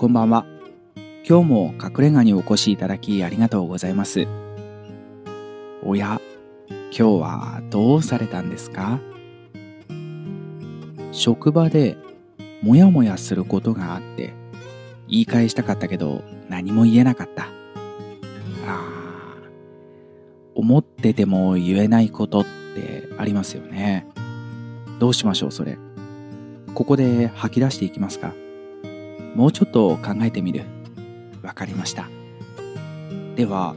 こんばんは。今日も隠れ家にお越しいただきありがとうございます。おや、今日はどうされたんですか？職場でもやもやすることがあって言い返したかったけど何も言えなかった。ああ、思ってても言えないことってありますよね。どうしましょうそれ。ここで吐き出していきますか？もうちょっと考えてみる。わかりました。では、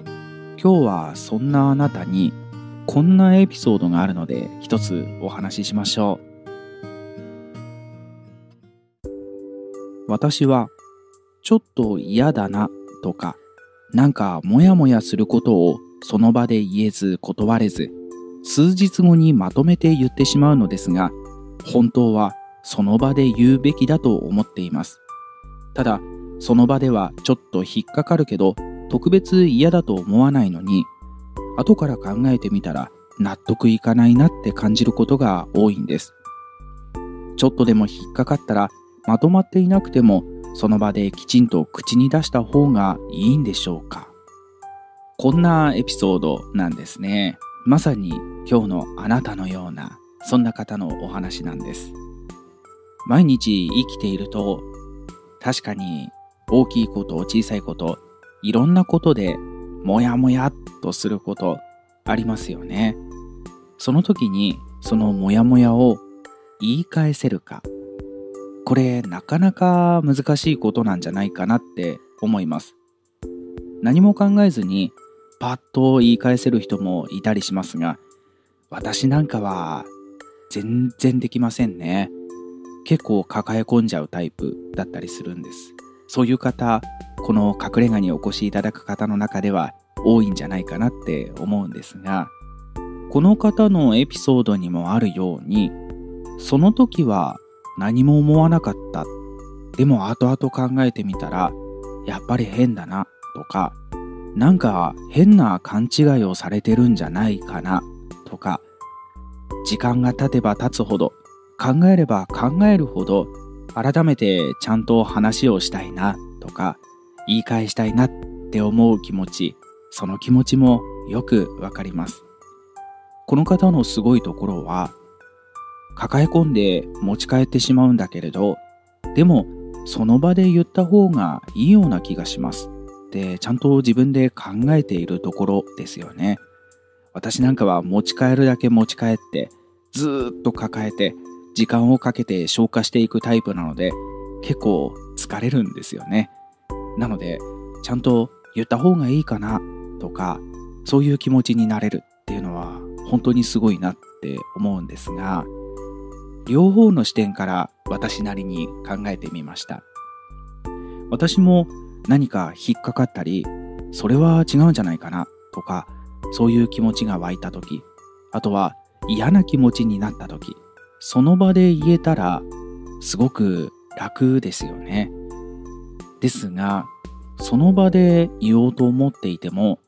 今日はそんなあなたにこんなエピソードがあるので一つお話ししましょう。私はちょっと嫌だなとかなんかモヤモヤすることをその場で言えず断れず数日後にまとめて言ってしまうのですが本当はその場で言うべきだと思っています。ただその場ではちょっと引っかかるけど特別嫌だと思わないのに後から考えてみたら納得いかないなって感じることが多いんです。ちょっとでも引っかかったらまとまっていなくてもその場できちんと口に出した方がいいんでしょうかこんなエピソードなんですね。まさに今日のあなたのようなそんな方のお話なんです。毎日生きていると確かに大きいこと小さいこといろんなことでもやもやっとすることありますよね。その時にそのもやもやを言い返せるか。これなかなか難しいことなんじゃないかなって思います。何も考えずにパッと言い返せる人もいたりしますが、私なんかは全然できませんね。結構抱え込んじゃうタイプだったりするんです。そういう方、この隠れ家にお越しいただく方の中では多いんじゃないかなって思うんですが、この方のエピソードにもあるように、その時は何も思わなかった。でも後々考えてみたら、やっぱり変だなとか、なんか変な勘違いをされてるんじゃないかなとか、時間が経てば経つほど、考えれば考えるほど、改めてちゃんと話をしたいなとか、言い返したいなって思う気持ち、その気持ちもよくわかります。この方のすごいところは、抱え込んで持ち帰ってしまうんだけれど、でもその場で言った方がいいような気がしますってちゃんと自分で考えているところですよね。私なんかは持ち帰るだけ持ち帰ってずっと抱えて時間をかけて消化していくタイプなので結構疲れるんですよね。なのでちゃんと言った方がいいかなとかそういう気持ちになれるっていうのは本当にすごいなって思うんですが両方の視点から私なりに考えてみました私も何か引っかかったりそれは違うんじゃないかなとかそういう気持ちが湧いた時あとは嫌な気持ちになった時その場で言えたらすごく楽ですよねですがその場で言おうと思っていても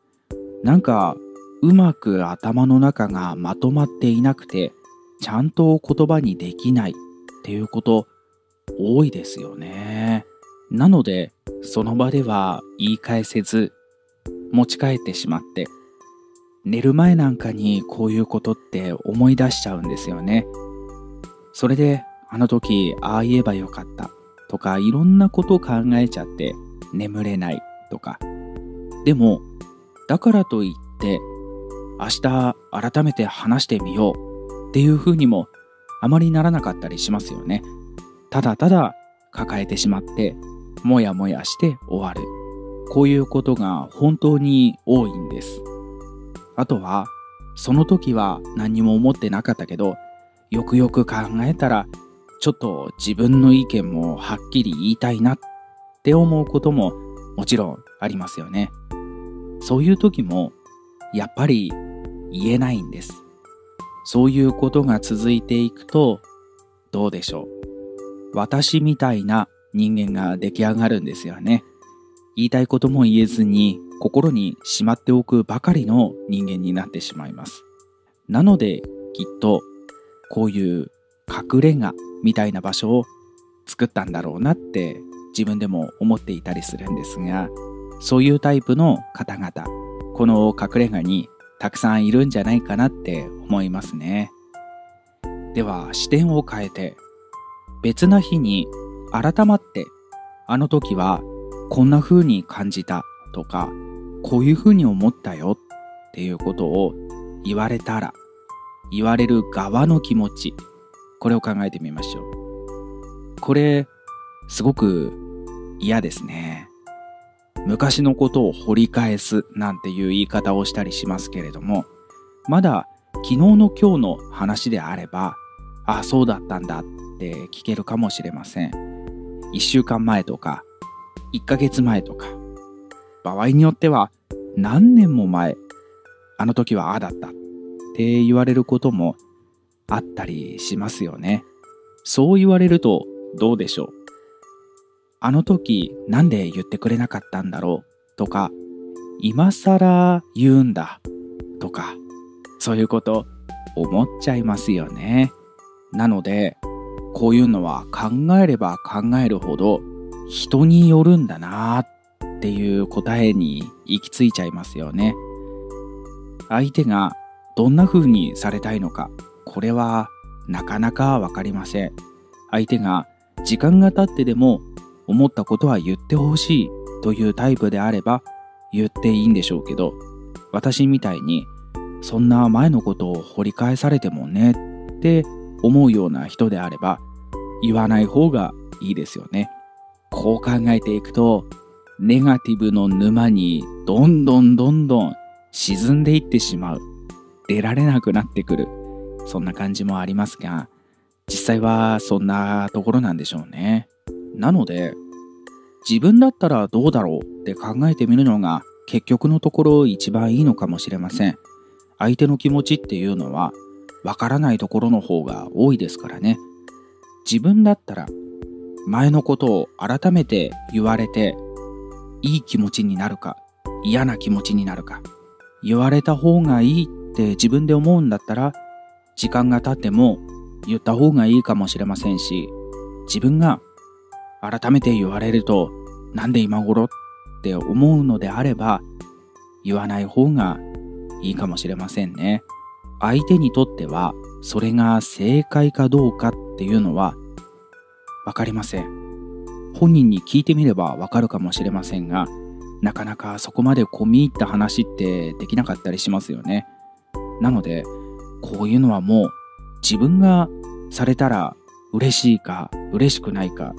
なんかうまく頭の中がまとまっていなくてちゃんと言葉にできないっていうこと多いですよね。なのでその場では言い返せず持ち帰ってしまって寝る前なんかにこういうことって思い出しちゃうんですよね。それであの時ああ言えばよかったとかいろんなこと考えちゃって眠れないとか。でもだからといって明日改めて話してみようっていうふうにもあまりならなかったりしますよね。ただただ抱えてしまってもやもやして終わる。こういうことが本当に多いんです。あとはその時は何も思ってなかったけどよくよく考えたらちょっと自分の意見もはっきり言いたいなって思うことももちろんありますよね。そういう時もやっぱり言えないんです。そういうことが続いていくとどうでしょう。私みたいな人間が出来上がるんですよね。言いたいことも言えずに心にしまっておくばかりの人間になってしまいます。なのできっとこういう隠れ家みたいな場所を作ったんだろうなって自分でも思っていたりするんですが、そういうタイプの方々、この隠れ家にたくさんいるんじゃないかなって思いますね。では視点を変えて、別な日に改まってあの時はこんな風に感じたとか、こういう風に思ったよっていうことを言われたら、言われる側の気持ち、これを考えてみましょう。これ、すごく嫌ですね。昔のことを掘り返すなんていう言い方をしたりしますけれども、まだ昨日の今日の話であれば、ああ、そうだったんだって聞けるかもしれません。一週間前とか、1ヶ月前とか、場合によっては何年も前、あの時はああだったって言われることもあったりしますよね。そう言われるとどうでしょう？あの時なんで言ってくれなかったんだろう？とか、今更言うんだ？とか、そういうこと思っちゃいますよね。なので、こういうのは考えれば考えるほど人によるんだなっていう答えに行き着いちゃいますよね。相手がどんな風にされたいのか、これはなかなかわかりません。相手が時間が経ってでも思ったことは言ってほしいというタイプであれば言っていいんでしょうけど、私みたいにそんな前のことを掘り返されてもねって思うような人であれば言わない方がいいですよね。こう考えていくと、ネガティブの沼にどんどんどんどん沈んでいってしまう。出られなくなってくる。そんな感じもありますが、実際はそんなところなんでしょうね。なので、自分だったらどうだろうって考えてみるのが結局のところ一番いいのかもしれません。相手の気持ちっていうのはわからないところの方が多いですからね。自分だったら前のことを改めて言われていい気持ちになるか嫌な気持ちになるか言われた方がいいって自分で思うんだったら時間が経っても言った方がいいかもしれませんし自分が改めて言われるとなんで今頃って思うのであれば言わない方がいいかもしれませんね相手にとってはそれが正解かどうかっていうのはわかりません。本人に聞いてみればわかるかもしれませんが、なかなかそこまで込み入った話ってできなかったりしますよね。なので、こういうのはもう自分がされたら嬉しいか嬉しくないか、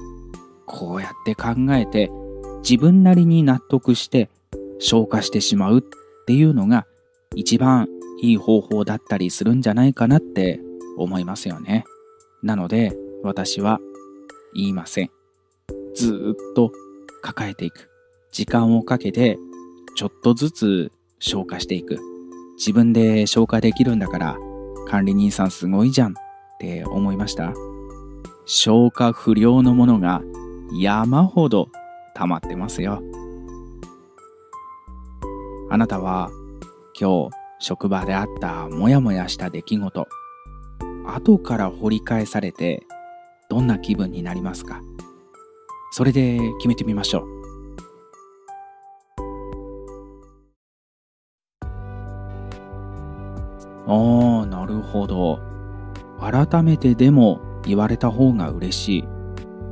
こうやって考えて自分なりに納得して消化してしまうっていうのが一番いい方法だったりするんじゃないかなって思いますよね。なので私は言いません。ずっと抱えていく。時間をかけてちょっとずつ消化していく。自分で消化できるんだから管理人さんすごいじゃんって思いました。消化不良のものが山ほど溜まってますよ。あなたは今日職場であったモヤモヤした出来事、後から掘り返されてどんな気分になりますか？それで決めてみましょう。ああ、なるほど。改めてでも言われた方が嬉しい。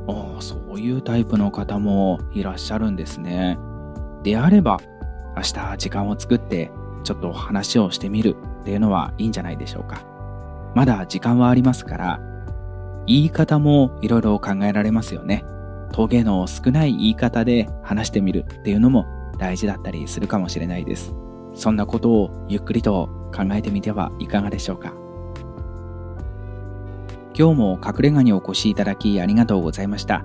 ああ、そういうタイプの方もいらっしゃるんですね。であれば、明日時間を作ってちょっと話をしてみるっていうのはいいんじゃないでしょうか。まだ時間はありますから、言い方もいろいろ考えられますよね。トゲの少ない言い方で話してみるっていうのも大事だったりするかもしれないです。そんなことをゆっくりと考えてみてはいかがでしょうか。今日も隠れ家にお越しいただきありがとうございました。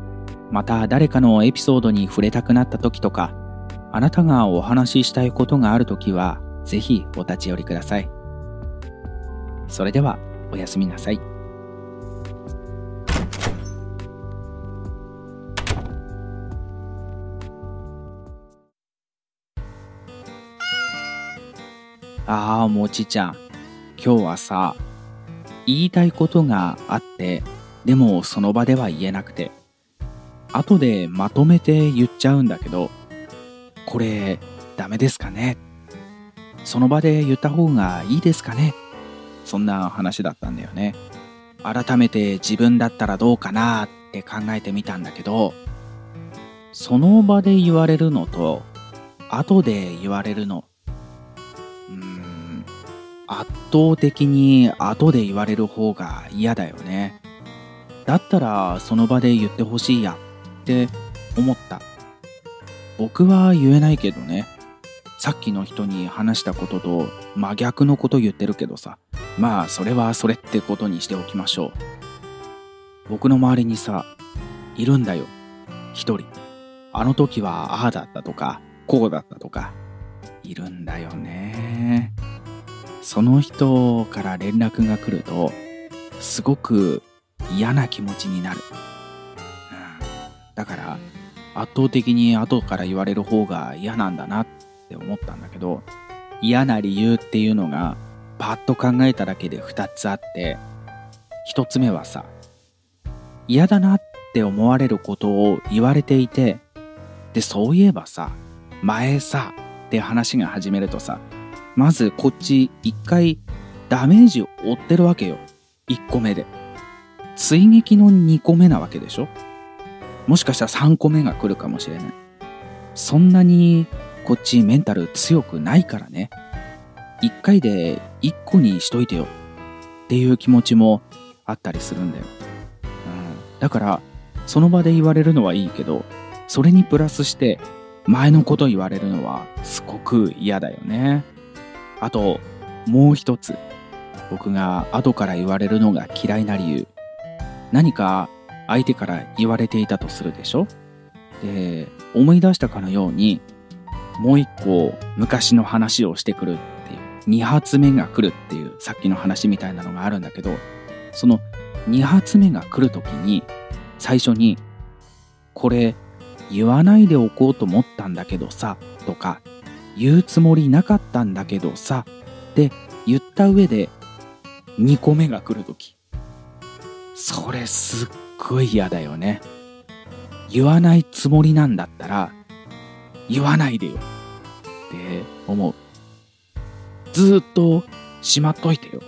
また誰かのエピソードに触れたくなった時とか、あなたがお話ししたいことがある時は、ぜひお立ち寄りください。それでは、おやすみなさい。ああ、もちちゃん。今日はさ、言いたいことがあって、でもその場では言えなくて、後でまとめて言っちゃうんだけど、これダメですかね？その場で言った方がいいですかね？そんな話だったんだよね。改めて自分だったらどうかなって考えてみたんだけど、その場で言われるのと、後で言われるの、圧倒的に後で言われる方が嫌だよね。だったらその場で言ってほしいやって思った。僕は言えないけどね。さっきの人に話したことと真逆のこと言ってるけどさ。まあそれはそれってことにしておきましょう。僕の周りにさ、いるんだよ。一人。あの時はああだったとか、こうだったとか、いるんだよね。その人から連絡が来ると、すごく嫌な気持ちになる。うん、だから、圧倒的に後から言われる方が嫌なんだなって思ったんだけど、嫌な理由っていうのが、パッと考えただけで2つあって、1つ目はさ、嫌だなって思われることを言われていて、で、そういえばさ、前さ、って話が始めるとさ、まずこっち一回ダメージを負ってるわけよ。1個目で。追撃の2個目なわけでしょもしかしたら3個目が来るかもしれない。そんなにこっちメンタル強くないからね。一回で一個にしといてよっていう気持ちもあったりするんだよ。うん、だからその場で言われるのはいいけどそれにプラスして前のこと言われるのはすごく嫌だよね。あともう一つ僕が後から言われるのが嫌いな理由。何か相手から言われていたとするでしょ？で思い出したかのようにもう一個昔の話をしてくるっていう2発目が来るっていうさっきの話みたいなのがあるんだけどその2発目が来る時に最初にこれ言わないでおこうと思ったんだけどさとか言うつもりなかったんだけどさ。って言った上で2個目が来る時。それすっごい嫌だよね。言わないつもりなんだったら言わないでよ。って思う。ずっとしまっといてよ。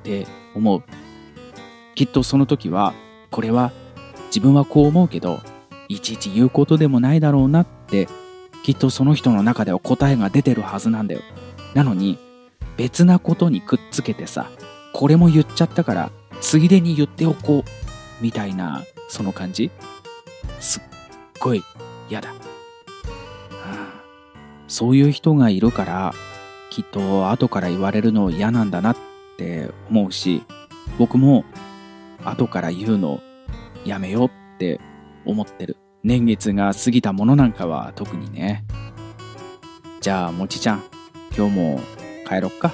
って思う。きっとその時はこれは自分はこう思うけどいちいち言うことでもないだろうなってきっとその人の中では答えが出てるはずなんだよ。なのに別なことにくっつけてさこれも言っちゃったからついでに言っておこうみたいなその感じ。すっごい嫌だ。そういう人がいるからきっと後から言われるの嫌なんだなって思うし僕も後から言うのやめようって思ってる。年月が過ぎたものなんかは特にねじゃあもちちゃん今日も帰ろっか。